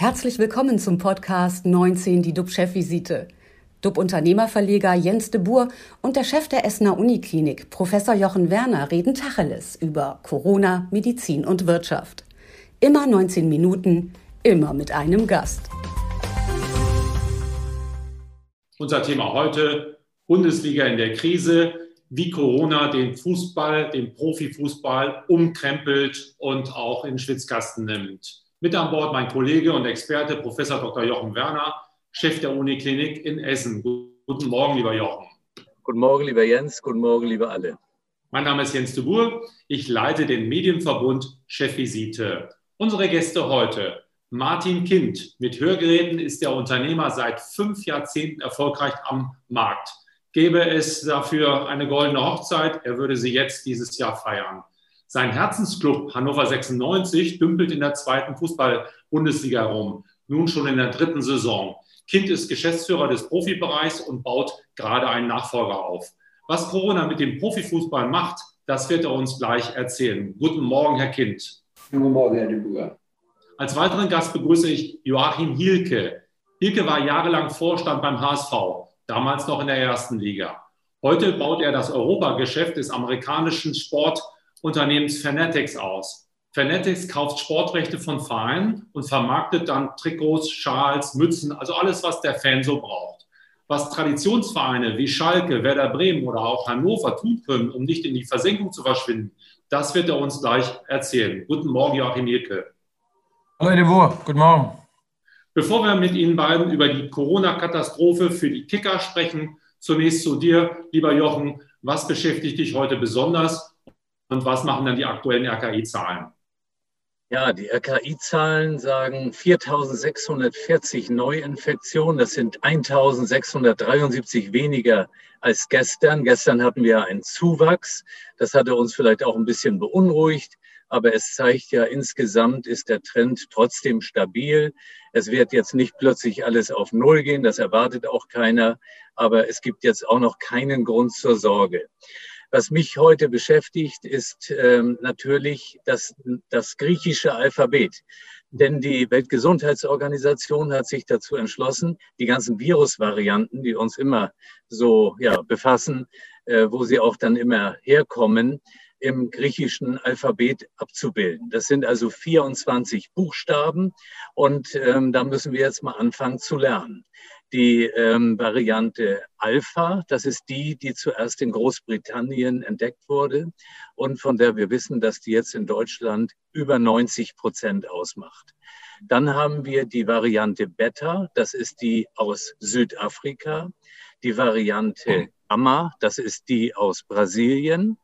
Herzlich willkommen zum Podcast 19, die DUB-Chefvisite. DUB-Unternehmerverleger Jens de Boer und der Chef der Essener Uniklinik, Professor Jochen Werner, reden Tacheles über Corona, Medizin und Wirtschaft. Immer 19 Minuten, immer mit einem Gast. Unser Thema heute, Bundesliga in der Krise, wie Corona den Fußball, den Profifußball umkrempelt und auch in Schwitzkasten nimmt. Mit an Bord mein Kollege und Experte Professor Dr. Jochen Werner, Chef der Uniklinik in Essen. Guten Morgen, lieber Jochen. Guten Morgen, lieber Jens. Guten Morgen, liebe alle. Mein Name ist Jens de Boer. Ich leite den Medienverbund Chefvisite. Unsere Gäste heute. Martin Kind. Mit Hörgeräten ist der Unternehmer seit fünf Jahrzehnten erfolgreich am Markt. Gäbe es dafür eine goldene Hochzeit, er würde sie jetzt dieses Jahr feiern. Sein Herzensclub Hannover 96 dümpelt in der zweiten Fußball-Bundesliga rum, nun schon in der dritten Saison. Kind ist Geschäftsführer des Profibereichs und baut gerade einen Nachfolger auf. Was Corona mit dem Profifußball macht, das wird er uns gleich erzählen. Guten Morgen, Herr Kind. Guten Morgen, Herr Dübuger. Als weiteren Gast begrüße ich Joachim Hielke. Hielke war jahrelang Vorstand beim HSV, damals noch in der ersten Liga. Heute baut er das Europageschäft des amerikanischen Sport- Unternehmens Fanatics aus. Fanatics kauft Sportrechte von Vereinen und vermarktet dann Trikots, Schals, Mützen, also alles, was der Fan so braucht. Was Traditionsvereine wie Schalke, Werder Bremen oder auch Hannover tun können, um nicht in die Versenkung zu verschwinden, das wird er uns gleich erzählen. Guten Morgen, Joachim Mielke. Hallo, de Guten Morgen. Bevor wir mit Ihnen beiden über die Corona-Katastrophe für die Kicker sprechen, zunächst zu dir, lieber Jochen. Was beschäftigt dich heute besonders und was machen dann die aktuellen RKI-Zahlen? Ja, die RKI-Zahlen sagen 4.640 Neuinfektionen. Das sind 1.673 weniger als gestern. Gestern hatten wir einen Zuwachs. Das hatte uns vielleicht auch ein bisschen beunruhigt. Aber es zeigt ja, insgesamt ist der Trend trotzdem stabil. Es wird jetzt nicht plötzlich alles auf Null gehen. Das erwartet auch keiner. Aber es gibt jetzt auch noch keinen Grund zur Sorge. Was mich heute beschäftigt, ist ähm, natürlich das, das griechische Alphabet. Denn die Weltgesundheitsorganisation hat sich dazu entschlossen, die ganzen Virusvarianten, die uns immer so ja, befassen, äh, wo sie auch dann immer herkommen, im griechischen Alphabet abzubilden. Das sind also 24 Buchstaben und ähm, da müssen wir jetzt mal anfangen zu lernen die ähm, Variante Alpha. Das ist die, die zuerst in Großbritannien entdeckt wurde und von der wir wissen, dass die jetzt in Deutschland über 90 Prozent ausmacht. Dann haben wir die Variante Beta, das ist die aus Südafrika. Die Variante Gamma, das ist die aus Brasilien.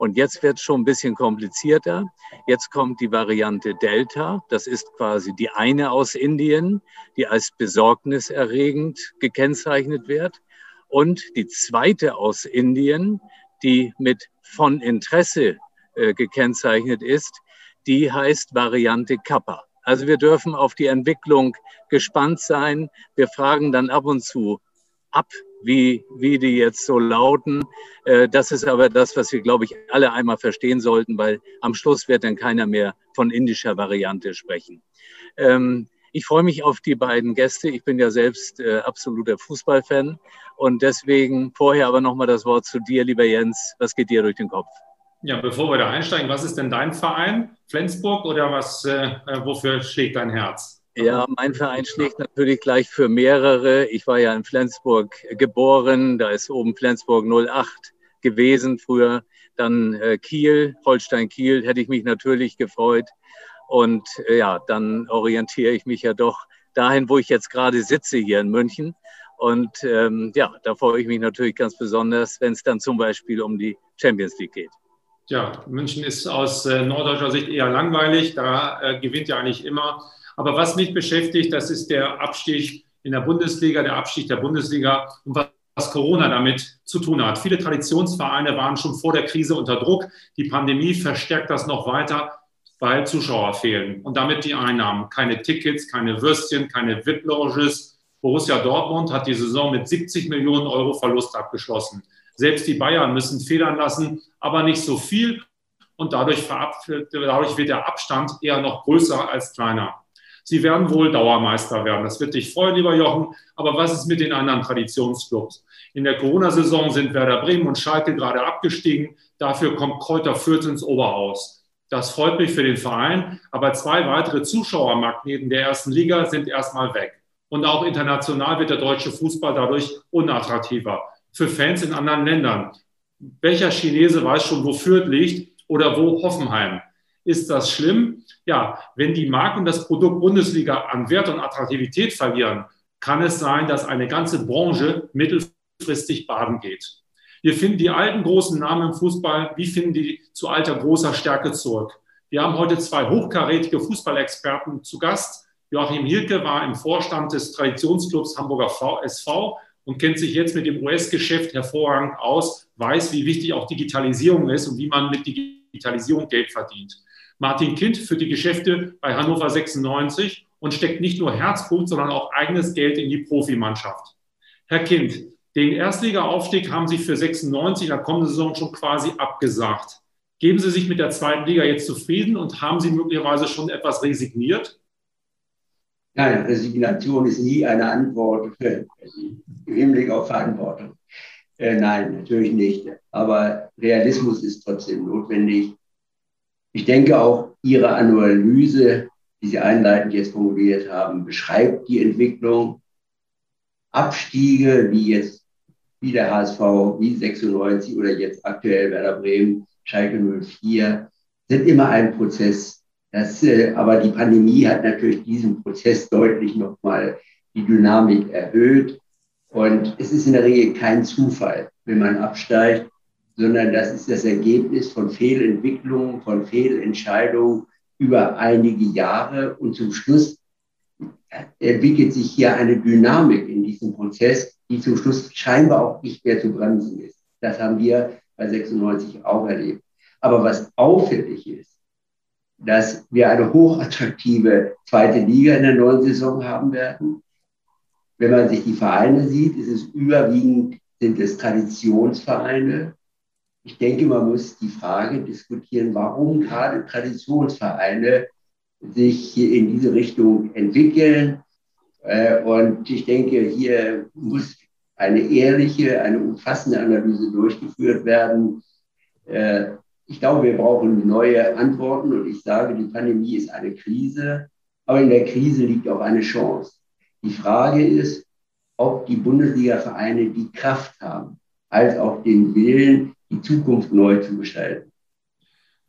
Und jetzt wird es schon ein bisschen komplizierter. Jetzt kommt die Variante Delta. Das ist quasi die eine aus Indien, die als besorgniserregend gekennzeichnet wird. Und die zweite aus Indien, die mit von Interesse äh, gekennzeichnet ist, die heißt Variante Kappa. Also wir dürfen auf die Entwicklung gespannt sein. Wir fragen dann ab und zu ab, wie, wie die jetzt so lauten. Äh, das ist aber das, was wir, glaube ich, alle einmal verstehen sollten, weil am Schluss wird dann keiner mehr von indischer Variante sprechen. Ähm, ich freue mich auf die beiden Gäste. Ich bin ja selbst äh, absoluter Fußballfan und deswegen vorher aber nochmal das Wort zu dir, lieber Jens. Was geht dir durch den Kopf? Ja, bevor wir da einsteigen, was ist denn dein Verein? Flensburg oder was, äh, äh wofür schlägt dein Herz? Ja, mein Verein schlägt natürlich gleich für mehrere. Ich war ja in Flensburg geboren, da ist oben Flensburg 08 gewesen früher. Dann äh, Kiel, Holstein Kiel, hätte ich mich natürlich gefreut. Und äh, ja, dann orientiere ich mich ja doch dahin, wo ich jetzt gerade sitze hier in München. Und ähm, ja, da freue ich mich natürlich ganz besonders, wenn es dann zum Beispiel um die Champions League geht. Ja, München ist aus äh, norddeutscher Sicht eher langweilig. Da äh, gewinnt ja eigentlich immer aber was mich beschäftigt, das ist der Abstieg in der Bundesliga, der Abstieg der Bundesliga und was Corona damit zu tun hat. Viele Traditionsvereine waren schon vor der Krise unter Druck. Die Pandemie verstärkt das noch weiter, weil Zuschauer fehlen und damit die Einnahmen. Keine Tickets, keine Würstchen, keine VIP-Loges. Borussia Dortmund hat die Saison mit 70 Millionen Euro Verlust abgeschlossen. Selbst die Bayern müssen federn lassen, aber nicht so viel. Und dadurch, dadurch wird der Abstand eher noch größer als kleiner. Sie werden wohl Dauermeister werden. Das wird dich freuen, lieber Jochen. Aber was ist mit den anderen Traditionsclubs? In der Corona-Saison sind Werder Bremen und Schalke gerade abgestiegen. Dafür kommt Kräuter Fürth ins Oberhaus. Das freut mich für den Verein. Aber zwei weitere Zuschauermagneten der ersten Liga sind erstmal weg. Und auch international wird der deutsche Fußball dadurch unattraktiver. Für Fans in anderen Ländern. Welcher Chinese weiß schon, wo Fürth liegt oder wo Hoffenheim? Ist das schlimm? Ja, wenn die Marke und das Produkt Bundesliga an Wert und Attraktivität verlieren, kann es sein, dass eine ganze Branche mittelfristig baden geht. Wir finden die alten großen Namen im Fußball, wie finden die zu alter großer Stärke zurück? Wir haben heute zwei hochkarätige Fußballexperten zu Gast. Joachim Hilke war im Vorstand des Traditionsclubs Hamburger SV und kennt sich jetzt mit dem US-Geschäft hervorragend aus, weiß, wie wichtig auch Digitalisierung ist und wie man mit Digitalisierung Geld verdient. Martin Kind führt die Geschäfte bei Hannover 96 und steckt nicht nur Herzblut, sondern auch eigenes Geld in die Profimannschaft. Herr Kind, den Erstliga-Aufstieg haben Sie für 96 in der kommenden Saison schon quasi abgesagt. Geben Sie sich mit der zweiten Liga jetzt zufrieden und haben Sie möglicherweise schon etwas resigniert? Nein, Resignation ist nie eine Antwort im Hinblick auf Verantwortung. Äh, nein, natürlich nicht. Aber Realismus ist trotzdem notwendig. Ich denke auch, Ihre Analyse, die Sie einleitend jetzt formuliert haben, beschreibt die Entwicklung. Abstiege, wie jetzt wie der HSV, wie 96 oder jetzt aktuell Werder Bremen, Schalke 04, sind immer ein Prozess. Das, äh, aber die Pandemie hat natürlich diesen Prozess deutlich nochmal die Dynamik erhöht. Und es ist in der Regel kein Zufall, wenn man absteigt, sondern das ist das Ergebnis von Fehlentwicklungen, von Fehlentscheidungen über einige Jahre. Und zum Schluss entwickelt sich hier eine Dynamik in diesem Prozess, die zum Schluss scheinbar auch nicht mehr zu bremsen ist. Das haben wir bei 96 auch erlebt. Aber was auffällig ist, dass wir eine hochattraktive zweite Liga in der neuen Saison haben werden. Wenn man sich die Vereine sieht, ist es überwiegend sind es Traditionsvereine. Ich denke, man muss die Frage diskutieren, warum gerade Traditionsvereine sich in diese Richtung entwickeln. Äh, und ich denke, hier muss eine ehrliche, eine umfassende Analyse durchgeführt werden. Äh, ich glaube, wir brauchen neue Antworten und ich sage, die Pandemie ist eine Krise, aber in der Krise liegt auch eine Chance. Die Frage ist, ob die Bundesliga-Vereine die Kraft haben, als auch den Willen, die Zukunft neu zu gestalten.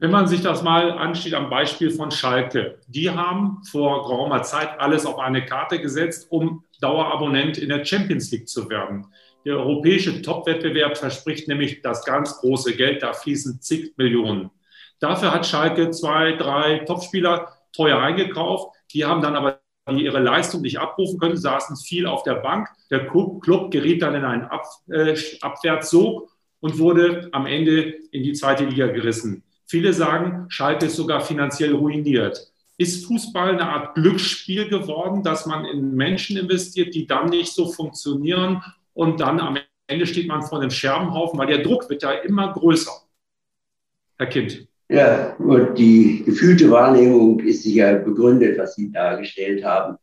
Wenn man sich das mal ansieht am Beispiel von Schalke, die haben vor geraumer Zeit alles auf eine Karte gesetzt, um Dauerabonnent in der Champions League zu werden. Der europäische Top-Wettbewerb verspricht nämlich das ganz große Geld, da fließen zig Millionen. Dafür hat Schalke zwei, drei Topspieler teuer eingekauft. Die haben dann aber ihre Leistung nicht abrufen können, saßen viel auf der Bank. Der Club geriet dann in einen äh, Abwärtssog und wurde am Ende in die zweite Liga gerissen. Viele sagen, Schalke ist sogar finanziell ruiniert. Ist Fußball eine Art Glücksspiel geworden, dass man in Menschen investiert, die dann nicht so funktionieren und dann am Ende steht man vor einem Scherbenhaufen, weil der Druck wird ja immer größer. Herr Kind. Ja, und die gefühlte Wahrnehmung ist sicher begründet, was Sie dargestellt haben.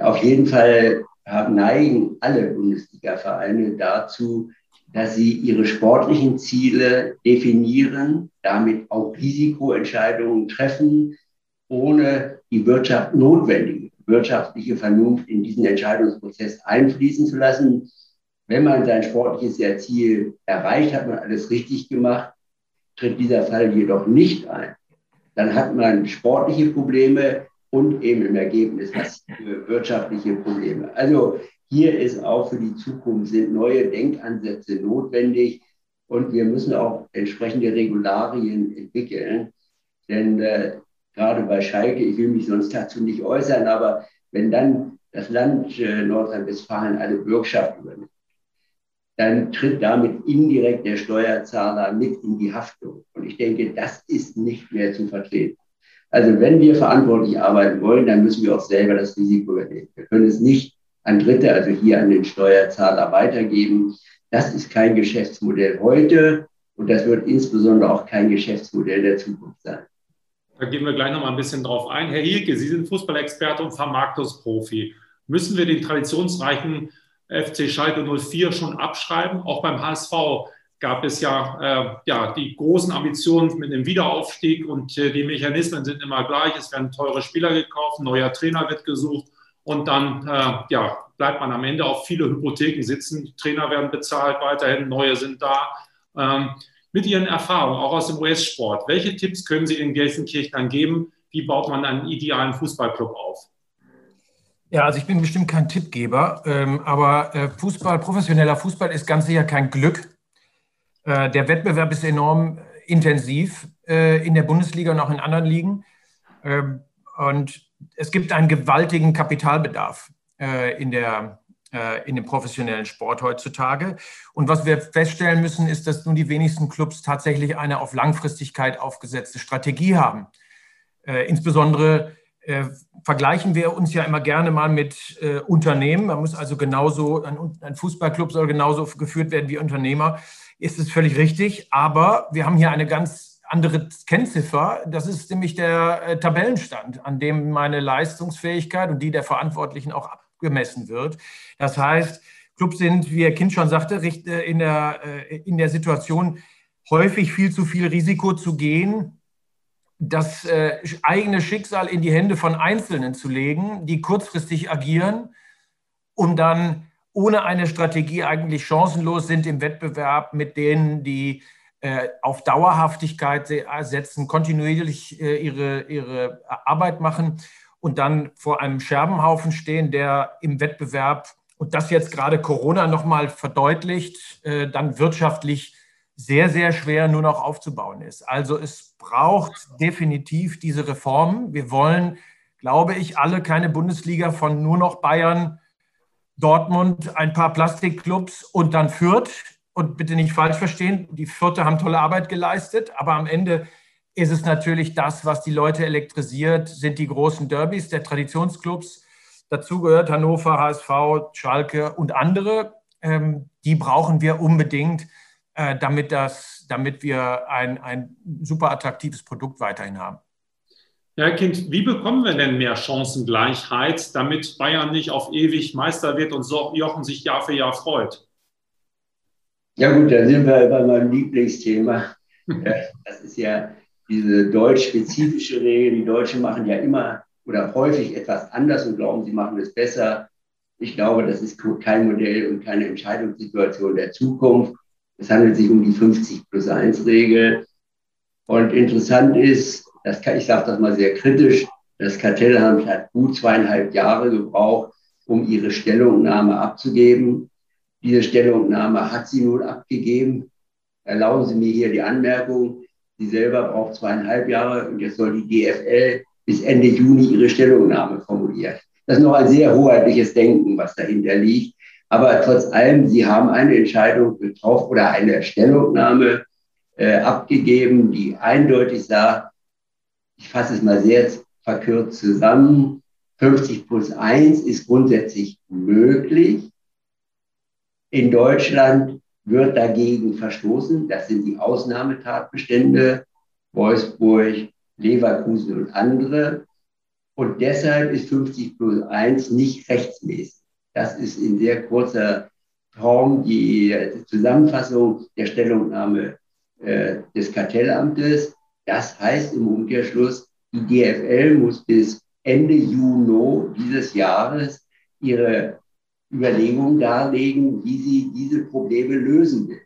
Auf jeden Fall neigen alle Bundesliga-Vereine dazu, dass sie ihre sportlichen Ziele definieren, damit auch Risikoentscheidungen treffen, ohne die Wirtschaft notwendige wirtschaftliche Vernunft in diesen Entscheidungsprozess einfließen zu lassen. Wenn man sein sportliches Ziel erreicht, hat man alles richtig gemacht. Tritt dieser Fall jedoch nicht ein, dann hat man sportliche Probleme und eben im Ergebnis wirtschaftliche Probleme. Also hier ist auch für die Zukunft sind neue Denkansätze notwendig und wir müssen auch entsprechende Regularien entwickeln. Denn äh, gerade bei Schalke, ich will mich sonst dazu nicht äußern, aber wenn dann das Land äh, Nordrhein-Westfalen eine Bürgschaft übernimmt, dann tritt damit indirekt der Steuerzahler mit in die Haftung. Und ich denke, das ist nicht mehr zu vertreten. Also wenn wir verantwortlich arbeiten wollen, dann müssen wir auch selber das Risiko übernehmen. Wir können es nicht an Dritte, also hier an den Steuerzahler weitergeben. Das ist kein Geschäftsmodell heute und das wird insbesondere auch kein Geschäftsmodell der Zukunft sein. Da gehen wir gleich noch mal ein bisschen drauf ein. Herr Hielke, Sie sind Fußballexperte und Vermarktungsprofi. Müssen wir den traditionsreichen FC Schalke 04 schon abschreiben? Auch beim HSV gab es ja, äh, ja die großen Ambitionen mit dem Wiederaufstieg und äh, die Mechanismen sind immer gleich. Es werden teure Spieler gekauft, neuer Trainer wird gesucht und dann äh, ja, bleibt man am Ende auf viele Hypotheken sitzen. Trainer werden bezahlt, weiterhin neue sind da. Ähm, mit Ihren Erfahrungen, auch aus dem US-Sport, welche Tipps können Sie den Gelsenkirchnern geben? Wie baut man einen idealen Fußballclub auf? Ja, also ich bin bestimmt kein Tippgeber, ähm, aber äh, Fußball, professioneller Fußball ist ganz sicher kein Glück. Äh, der Wettbewerb ist enorm intensiv äh, in der Bundesliga und auch in anderen Ligen. Ähm, und es gibt einen gewaltigen Kapitalbedarf äh, in der äh, in dem professionellen Sport heutzutage. Und was wir feststellen müssen, ist, dass nun die wenigsten Clubs tatsächlich eine auf Langfristigkeit aufgesetzte Strategie haben. Äh, insbesondere äh, vergleichen wir uns ja immer gerne mal mit äh, Unternehmen. Man muss also genauso, ein, ein, Fußballclub soll genauso geführt werden wie Unternehmer. Ist es völlig richtig. Aber wir haben hier eine ganz andere Kennziffer. Das ist nämlich der äh, Tabellenstand, an dem meine Leistungsfähigkeit und die der Verantwortlichen auch gemessen wird. Das heißt, Clubs sind, wie Ihr Kind schon sagte, äh, in der, äh, in der Situation, häufig viel zu viel Risiko zu gehen, das äh, eigene Schicksal in die Hände von Einzelnen zu legen, die kurzfristig agieren, um dann ohne eine Strategie eigentlich chancenlos sind im Wettbewerb mit denen, die auf Dauerhaftigkeit setzen, kontinuierlich ihre, ihre Arbeit machen und dann vor einem Scherbenhaufen stehen, der im Wettbewerb, und das jetzt gerade Corona nochmal verdeutlicht, äh, dann wirtschaftlich sehr, sehr schwer nur noch aufzubauen ist. Also es braucht definitiv diese Reformen. Wir wollen, glaube ich, alle keine Bundesliga von nur noch Bayern, Dortmund, ein paar Plastikclubs und dann Fürth. Und bitte nicht falsch verstehen, die Vierte haben tolle Arbeit geleistet, aber am Ende ist es natürlich das, was die Leute elektrisiert, sind die großen Derbys der Traditionsclubs. Dazu gehört Hannover, HSV, Schalke und andere. Ähm, die brauchen wir unbedingt, äh, damit, das, damit wir ein, ein super attraktives Produkt weiterhin haben. Ja, Kind, wie bekommen wir denn mehr Chancengleichheit, damit Bayern nicht auf ewig Meister wird und so Jochen sich Jahr für Jahr freut? Ja gut, da sind wir bei meinem Lieblingsthema. Das ist ja diese deutsch-spezifische Regel. Die Deutschen machen ja immer oder häufig etwas anders und glauben, sie machen es besser. Ich glaube, das ist kein Modell und keine Entscheidungssituation der Zukunft. Es handelt sich um die 50 plus 1 Regel. Und interessant ist, das kann, ich sage das mal sehr kritisch, das Kartellamt hat gut zweieinhalb Jahre gebraucht, um ihre Stellungnahme abzugeben. Diese Stellungnahme hat sie nun abgegeben. Erlauben Sie mir hier die Anmerkung, Sie selber braucht zweieinhalb Jahre und jetzt soll die DFL bis Ende Juni ihre Stellungnahme formulieren. Das ist noch ein sehr hoheitliches Denken, was dahinter liegt. Aber trotz allem, Sie haben eine Entscheidung getroffen oder eine Stellungnahme äh, abgegeben, die eindeutig sagt, ich fasse es mal sehr verkürzt zusammen, 50 plus 1 ist grundsätzlich möglich. In Deutschland wird dagegen verstoßen. Das sind die Ausnahmetatbestände, Wolfsburg, Leverkusen und andere. Und deshalb ist 50 plus 1 nicht rechtsmäßig. Das ist in sehr kurzer Form die Zusammenfassung der Stellungnahme äh, des Kartellamtes. Das heißt im Umkehrschluss, die DFL muss bis Ende Juni dieses Jahres ihre Überlegungen darlegen, wie sie diese Probleme lösen will.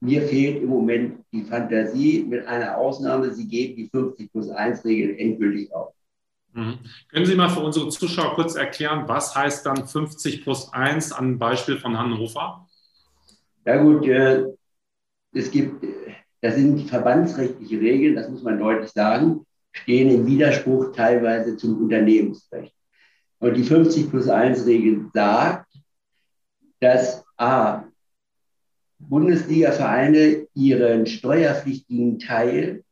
Mir fehlt im Moment die Fantasie, mit einer Ausnahme, sie geben die 50 plus 1 Regel endgültig auf. Mhm. Können Sie mal für unsere Zuschauer kurz erklären, was heißt dann 50 plus 1 an Beispiel von Hannover? Ja gut, äh, es gibt, das sind verbandsrechtliche Regeln, das muss man deutlich sagen, stehen im Widerspruch teilweise zum Unternehmensrecht. Und die 50 plus 1 Regel sagt, dass A, Bundesliga-Vereine ihren steuerpflichtigen Teil,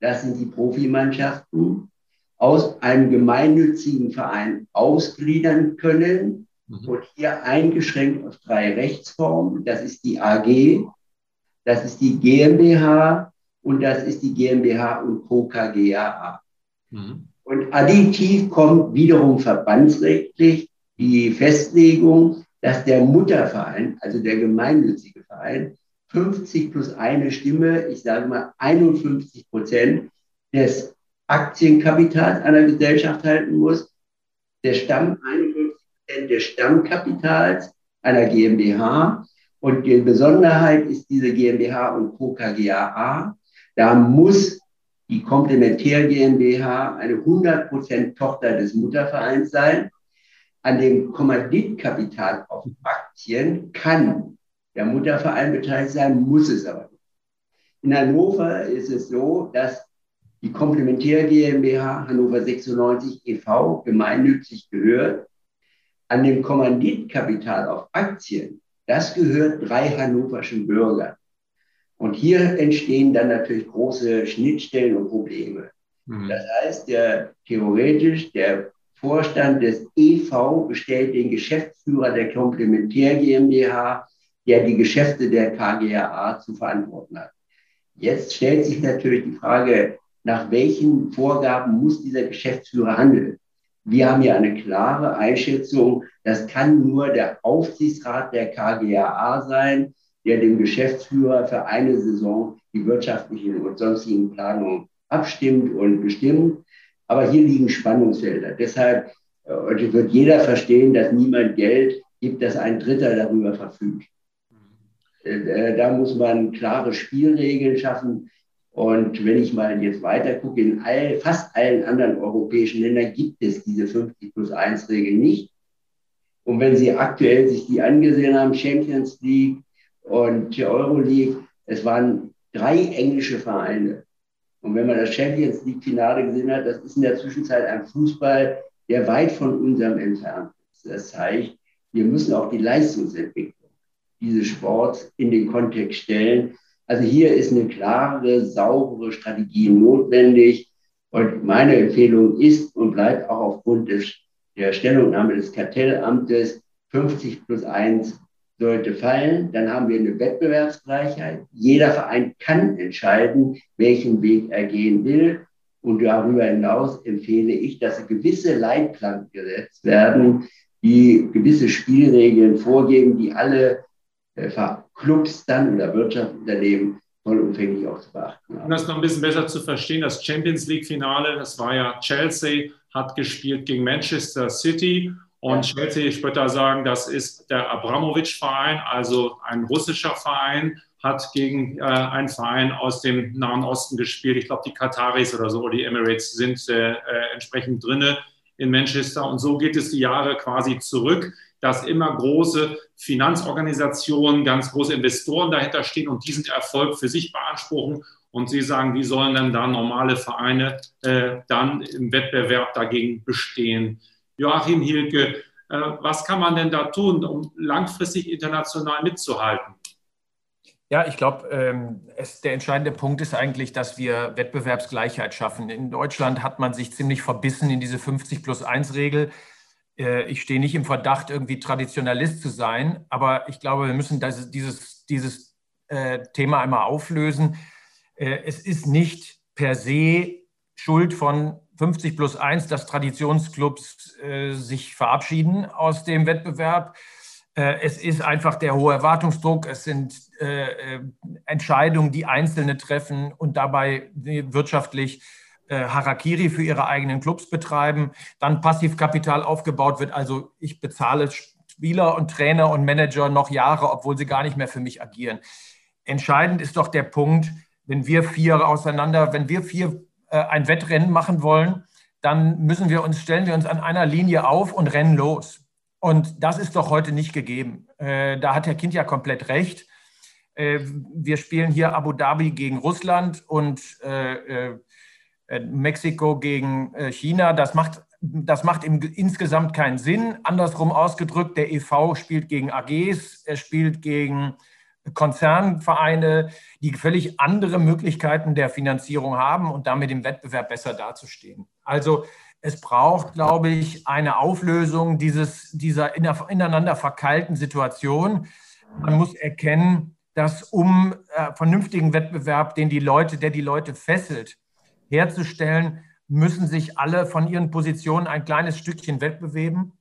das sind die Profimannschaften, aus einem gemeinnützigen Verein ausgliedern können mhm. und hier eingeschränkt auf drei Rechtsformen. Das ist die AG, das ist die GmbH und das ist die GmbH und Co. KGaA. Mhm. Und additiv kommt wiederum verbandsrechtlich die Festlegung, dass der Mutterverein, also der gemeinnützige Verein, 50 plus eine Stimme, ich sage mal 51 Prozent des Aktienkapitals einer Gesellschaft halten muss, der Stamm 51 Prozent des Stammkapitals einer GmbH. Und die Besonderheit ist diese GmbH und Co. KGaA. Da muss die Komplementär GmbH eine 100% Tochter des Muttervereins sein. An dem Kommanditkapital auf Aktien kann der Mutterverein beteiligt sein, muss es aber nicht. In Hannover ist es so, dass die Komplementär GmbH Hannover 96 e.V. gemeinnützig gehört. An dem Kommanditkapital auf Aktien, das gehört drei hannoverschen Bürgern. Und hier entstehen dann natürlich große Schnittstellen und Probleme. Mhm. Das heißt, der, theoretisch der Vorstand des EV bestellt den Geschäftsführer der Komplementär GmbH, der die Geschäfte der KGAA zu verantworten hat. Jetzt stellt sich natürlich die Frage, nach welchen Vorgaben muss dieser Geschäftsführer handeln? Wir haben hier eine klare Einschätzung, das kann nur der Aufsichtsrat der KGAA sein, der dem Geschäftsführer für eine Saison die wirtschaftlichen und sonstigen Planungen abstimmt und bestimmt. Aber hier liegen Spannungsfelder. Deshalb äh, wird jeder verstehen, dass niemand Geld gibt, dass ein Dritter darüber verfügt. Äh, äh, da muss man klare Spielregeln schaffen. Und wenn ich mal jetzt weiter gucke, in all, fast allen anderen europäischen Ländern gibt es diese 50 plus 1 Regel nicht. Und wenn Sie aktuell sich die angesehen haben, Champions League, und die Euroleague, es waren drei englische Vereine. Und wenn man das Champions League-Finale gesehen hat, das ist in der Zwischenzeit ein Fußball, der weit von unserem entfernt ist. Das zeigt, wir müssen auch die Leistungsentwicklung dieses Sports in den Kontext stellen. Also hier ist eine klare, saubere Strategie notwendig. Und meine Empfehlung ist und bleibt auch aufgrund des, der Stellungnahme des Kartellamtes 50 plus 1 sollte fallen, dann haben wir eine Wettbewerbsgleichheit. Jeder Verein kann entscheiden, welchen Weg er gehen will. Und darüber hinaus empfehle ich, dass gewisse Leitplanken gesetzt werden, die gewisse Spielregeln vorgeben, die alle äh, Clubs dann oder Wirtschaftsunternehmen vollumfänglich auch zu beachten haben. Um das noch ein bisschen besser zu verstehen, das Champions League-Finale, das war ja Chelsea, hat gespielt gegen Manchester City und Chelsea, ich würde da sagen, das ist der Abramowitsch-Verein, also ein russischer Verein, hat gegen äh, einen Verein aus dem Nahen Osten gespielt. Ich glaube, die Kataris oder so, oder die Emirates sind äh, äh, entsprechend drinne in Manchester. Und so geht es die Jahre quasi zurück, dass immer große Finanzorganisationen, ganz große Investoren dahinter stehen und diesen Erfolg für sich beanspruchen. Und sie sagen, wie sollen denn da normale Vereine äh, dann im Wettbewerb dagegen bestehen? Joachim Hilke, äh, was kann man denn da tun, um langfristig international mitzuhalten? Ja, ich glaube, ähm, der entscheidende Punkt ist eigentlich, dass wir Wettbewerbsgleichheit schaffen. In Deutschland hat man sich ziemlich verbissen in diese 50 plus 1 Regel. Äh, ich stehe nicht im Verdacht, irgendwie Traditionalist zu sein, aber ich glaube, wir müssen das, dieses, dieses äh, Thema einmal auflösen. Äh, es ist nicht per se Schuld von 50 plus 1, dass Traditionsclubs äh, sich verabschieden aus dem Wettbewerb. Äh, es ist einfach der hohe Erwartungsdruck. Es sind äh, äh Entscheidungen, die Einzelne treffen und dabei wirtschaftlich äh, Harakiri für ihre eigenen Clubs betreiben. Dann Passivkapital aufgebaut wird. Also ich bezahle Spieler und Trainer und Manager noch Jahre, obwohl sie gar nicht mehr für mich agieren. Entscheidend ist doch der Punkt, wenn wir vier auseinander, wenn wir vier äh, ein Wettrennen machen wollen, dann müssen wir uns, stellen wir uns an einer Linie auf und rennen los. Und das ist doch heute nicht gegeben. Äh, da hat Herr Kind ja komplett recht. Äh, wir spielen hier Abu Dhabi gegen Russland und Mexiko gegen China. Das macht, das macht im, insgesamt keinen Sinn. Andersrum ausgedrückt, der EV spielt gegen AGs, er spielt gegen Konzernvereine, die völlig andere Möglichkeiten der Finanzierung haben und damit im Wettbewerb besser dazustehen. Also es braucht, glaube ich, eine Auflösung dieses, dieser ineinander verkeilten Situation. Man muss erkennen, dass um äh, vernünftigen Wettbewerb, den die Leute, der die Leute fesselt, herzustellen, müssen sich alle von ihren Positionen ein kleines Stückchen wettbewegen,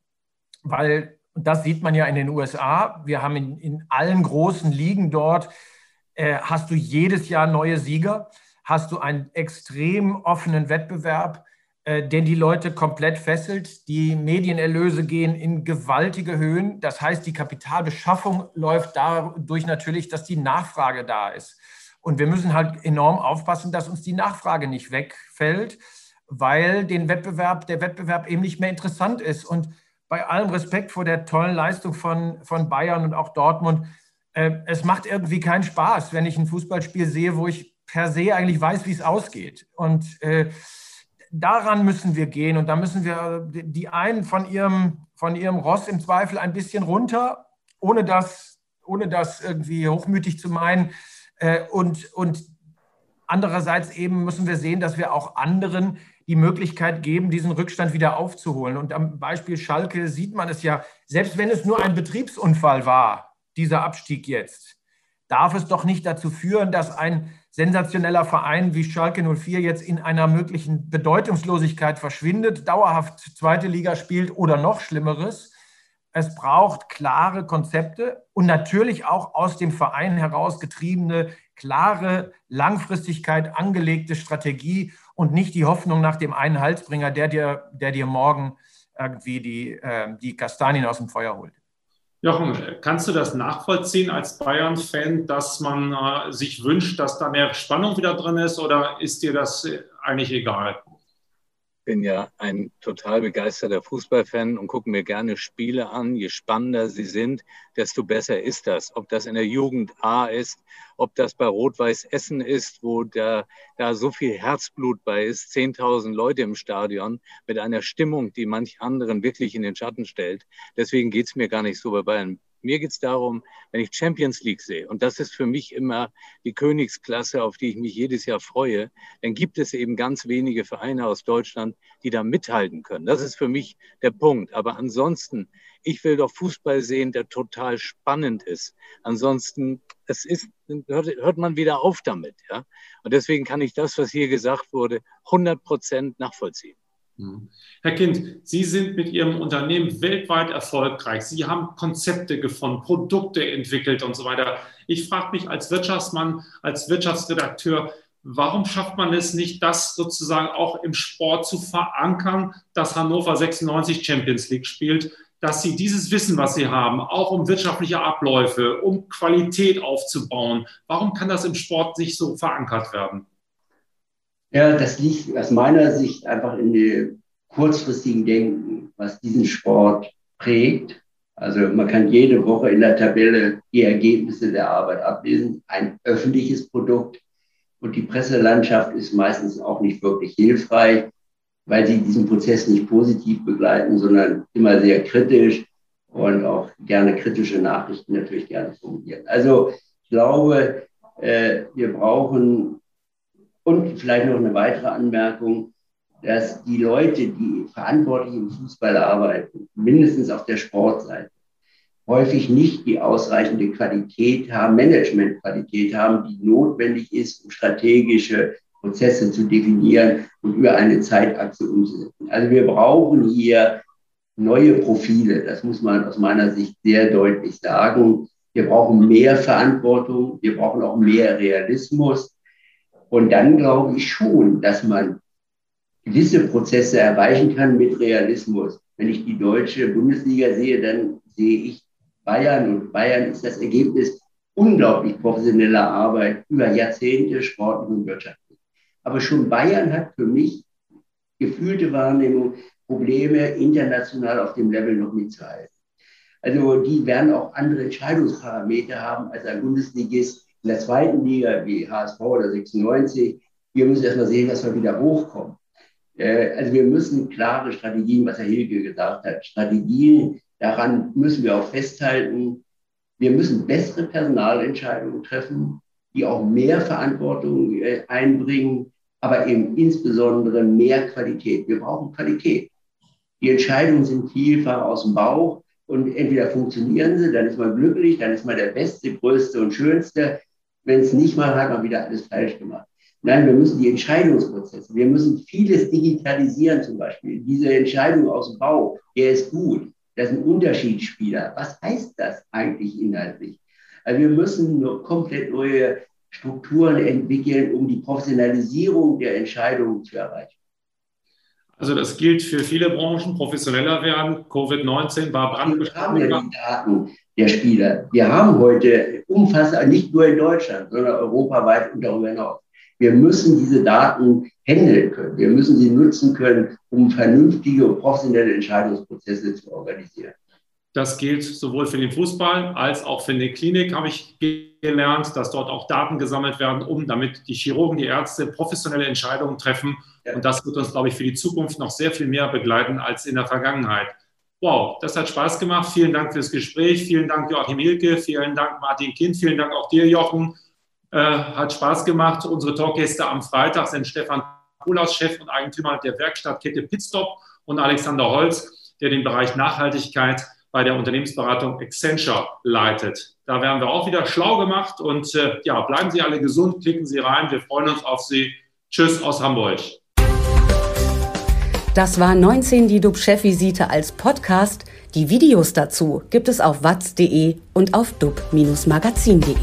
weil das sieht man ja in den USA. Wir haben in, in allen großen Ligen dort, äh, hast du jedes Jahr neue Sieger, hast du einen extrem offenen Wettbewerb, äh, den die Leute komplett fesselt. Die Medienerlöse gehen in gewaltige Höhen. Das heißt, die Kapitalbeschaffung läuft dadurch natürlich, dass die Nachfrage da ist. Und wir müssen halt enorm aufpassen, dass uns die Nachfrage nicht wegfällt weil den Wettbewerb, der Wettbewerb eben nicht mehr interessant ist. Und bei allem Respekt vor der tollen Leistung von, von Bayern und auch Dortmund, äh, es macht irgendwie keinen Spaß, wenn ich ein Fußballspiel sehe, wo ich per se eigentlich weiß, wie es ausgeht. Und äh, daran müssen wir gehen und da müssen wir die einen von ihrem, von ihrem Ross im Zweifel ein bisschen runter, ohne das, ohne das irgendwie hochmütig zu meinen. Äh, und, und andererseits eben müssen wir sehen, dass wir auch anderen die Möglichkeit geben, diesen Rückstand wieder aufzuholen. Und am Beispiel Schalke sieht man es ja, selbst wenn es nur ein Betriebsunfall war, dieser Abstieg jetzt, darf es doch nicht dazu führen, dass ein sensationeller Verein wie Schalke 04 jetzt in einer möglichen Bedeutungslosigkeit verschwindet, dauerhaft zweite Liga spielt oder noch Schlimmeres. Es braucht klare Konzepte und natürlich auch aus dem Verein heraus getriebene, klare, Langfristigkeit angelegte Strategie und nicht die Hoffnung nach dem einen Halsbringer, der dir, der dir morgen irgendwie die, äh, die Kastanien aus dem Feuer holt. Jochen, kannst du das nachvollziehen als Bayern-Fan, dass man äh, sich wünscht, dass da mehr Spannung wieder drin ist oder ist dir das eigentlich egal? Bin ja ein total begeisterter Fußballfan und gucke mir gerne Spiele an. Je spannender sie sind, desto besser ist das. Ob das in der Jugend A ist, ob das bei Rot-Weiß Essen ist, wo da, da so viel Herzblut bei ist, 10.000 Leute im Stadion mit einer Stimmung, die manch anderen wirklich in den Schatten stellt. Deswegen geht's mir gar nicht so bei Bayern mir geht es darum, wenn ich Champions League sehe, und das ist für mich immer die Königsklasse, auf die ich mich jedes Jahr freue, dann gibt es eben ganz wenige Vereine aus Deutschland, die da mithalten können. Das ist für mich der Punkt. Aber ansonsten, ich will doch Fußball sehen, der total spannend ist. Ansonsten, es ist, hört, hört man wieder auf damit. Ja? Und deswegen kann ich das, was hier gesagt wurde, 100 Prozent nachvollziehen. Mhm. Herr Kind, Sie sind mit Ihrem Unternehmen weltweit erfolgreich. Sie haben Konzepte gefunden, Produkte entwickelt und so weiter. Ich frage mich als Wirtschaftsmann, als Wirtschaftsredakteur, warum schafft man es nicht, das sozusagen auch im Sport zu verankern, dass Hannover 96 Champions League spielt, dass Sie dieses Wissen, was Sie haben, auch um wirtschaftliche Abläufe, um Qualität aufzubauen, warum kann das im Sport nicht so verankert werden? Ja, das liegt aus meiner Sicht einfach in dem kurzfristigen Denken, was diesen Sport prägt. Also man kann jede Woche in der Tabelle die Ergebnisse der Arbeit ablesen. Ein öffentliches Produkt. Und die Presselandschaft ist meistens auch nicht wirklich hilfreich, weil sie diesen Prozess nicht positiv begleiten, sondern immer sehr kritisch und auch gerne kritische Nachrichten natürlich gerne formulieren. Also ich glaube, äh, wir brauchen und vielleicht noch eine weitere Anmerkung, dass die Leute, die verantwortlich im Fußball arbeiten, mindestens auf der Sportseite, häufig nicht die ausreichende Qualität haben, Managementqualität haben, die notwendig ist, um strategische Prozesse zu definieren und über eine Zeitachse umzusetzen. Also wir brauchen hier neue Profile. Das muss man aus meiner Sicht sehr deutlich sagen. Wir brauchen mehr Verantwortung. Wir brauchen auch mehr Realismus. Und dann glaube ich schon, dass man gewisse Prozesse erreichen kann mit Realismus. Wenn ich die deutsche Bundesliga sehe, dann sehe ich Bayern und Bayern ist das Ergebnis unglaublich professioneller Arbeit über Jahrzehnte sportlich und wirtschaftlich. Aber schon Bayern hat für mich gefühlte Wahrnehmung Probleme international auf dem Level noch mitzuhalten. Also die werden auch andere Entscheidungsparameter haben als ein Bundesligist in der zweiten Liga wie HSV oder 96. Wir müssen erstmal sehen, dass wir wieder hochkommen. Äh, also wir müssen klare Strategien, was Herr Hilge gesagt hat, Strategien, daran müssen wir auch festhalten. Wir müssen bessere Personalentscheidungen treffen, die auch mehr Verantwortung äh, einbringen, aber eben insbesondere mehr Qualität. Wir brauchen Qualität. Die Entscheidungen sind vielfach aus dem Bauch. und entweder funktionieren sie, dann ist man glücklich, dann ist man der Beste, Größte und Schönste. Wenn es nicht mal hat man wieder alles falsch gemacht. Nein, wir müssen die Entscheidungsprozesse, wir müssen vieles digitalisieren zum Beispiel. Diese Entscheidung aus dem Bau, der ist gut, das ist ein Unterschiedsspieler. Was heißt das eigentlich inhaltlich? Also wir müssen nur komplett neue Strukturen entwickeln, um die Professionalisierung der Entscheidungen zu erreichen. Also das gilt für viele Branchen, professioneller werden. Covid-19 war brandgesprochen. Wir haben ja die Daten der Spieler. Wir haben heute umfassend, nicht nur in Deutschland, sondern europaweit und darüber hinaus. Wir müssen diese Daten handeln können. Wir müssen sie nutzen können, um vernünftige und professionelle Entscheidungsprozesse zu organisieren. Das gilt sowohl für den Fußball als auch für die Klinik, habe ich gelernt, dass dort auch Daten gesammelt werden, um damit die Chirurgen, die Ärzte professionelle Entscheidungen treffen. Und das wird uns, glaube ich, für die Zukunft noch sehr viel mehr begleiten als in der Vergangenheit. Wow, das hat Spaß gemacht. Vielen Dank fürs Gespräch. Vielen Dank, Joachim Hilke. Vielen Dank, Martin Kind. Vielen Dank auch dir, Jochen. Äh, hat Spaß gemacht. Unsere Talkgäste am Freitag sind Stefan Kulaus, Chef und Eigentümer der Werkstattkette Pitstop und Alexander Holz, der den Bereich Nachhaltigkeit bei der Unternehmensberatung Accenture leitet. Da werden wir auch wieder schlau gemacht und äh, ja, bleiben Sie alle gesund, klicken Sie rein. Wir freuen uns auf Sie. Tschüss aus Hamburg. Das war 19 die DUB-Chefvisite als Podcast. Die Videos dazu gibt es auf watz.de und auf dub-magazin.de.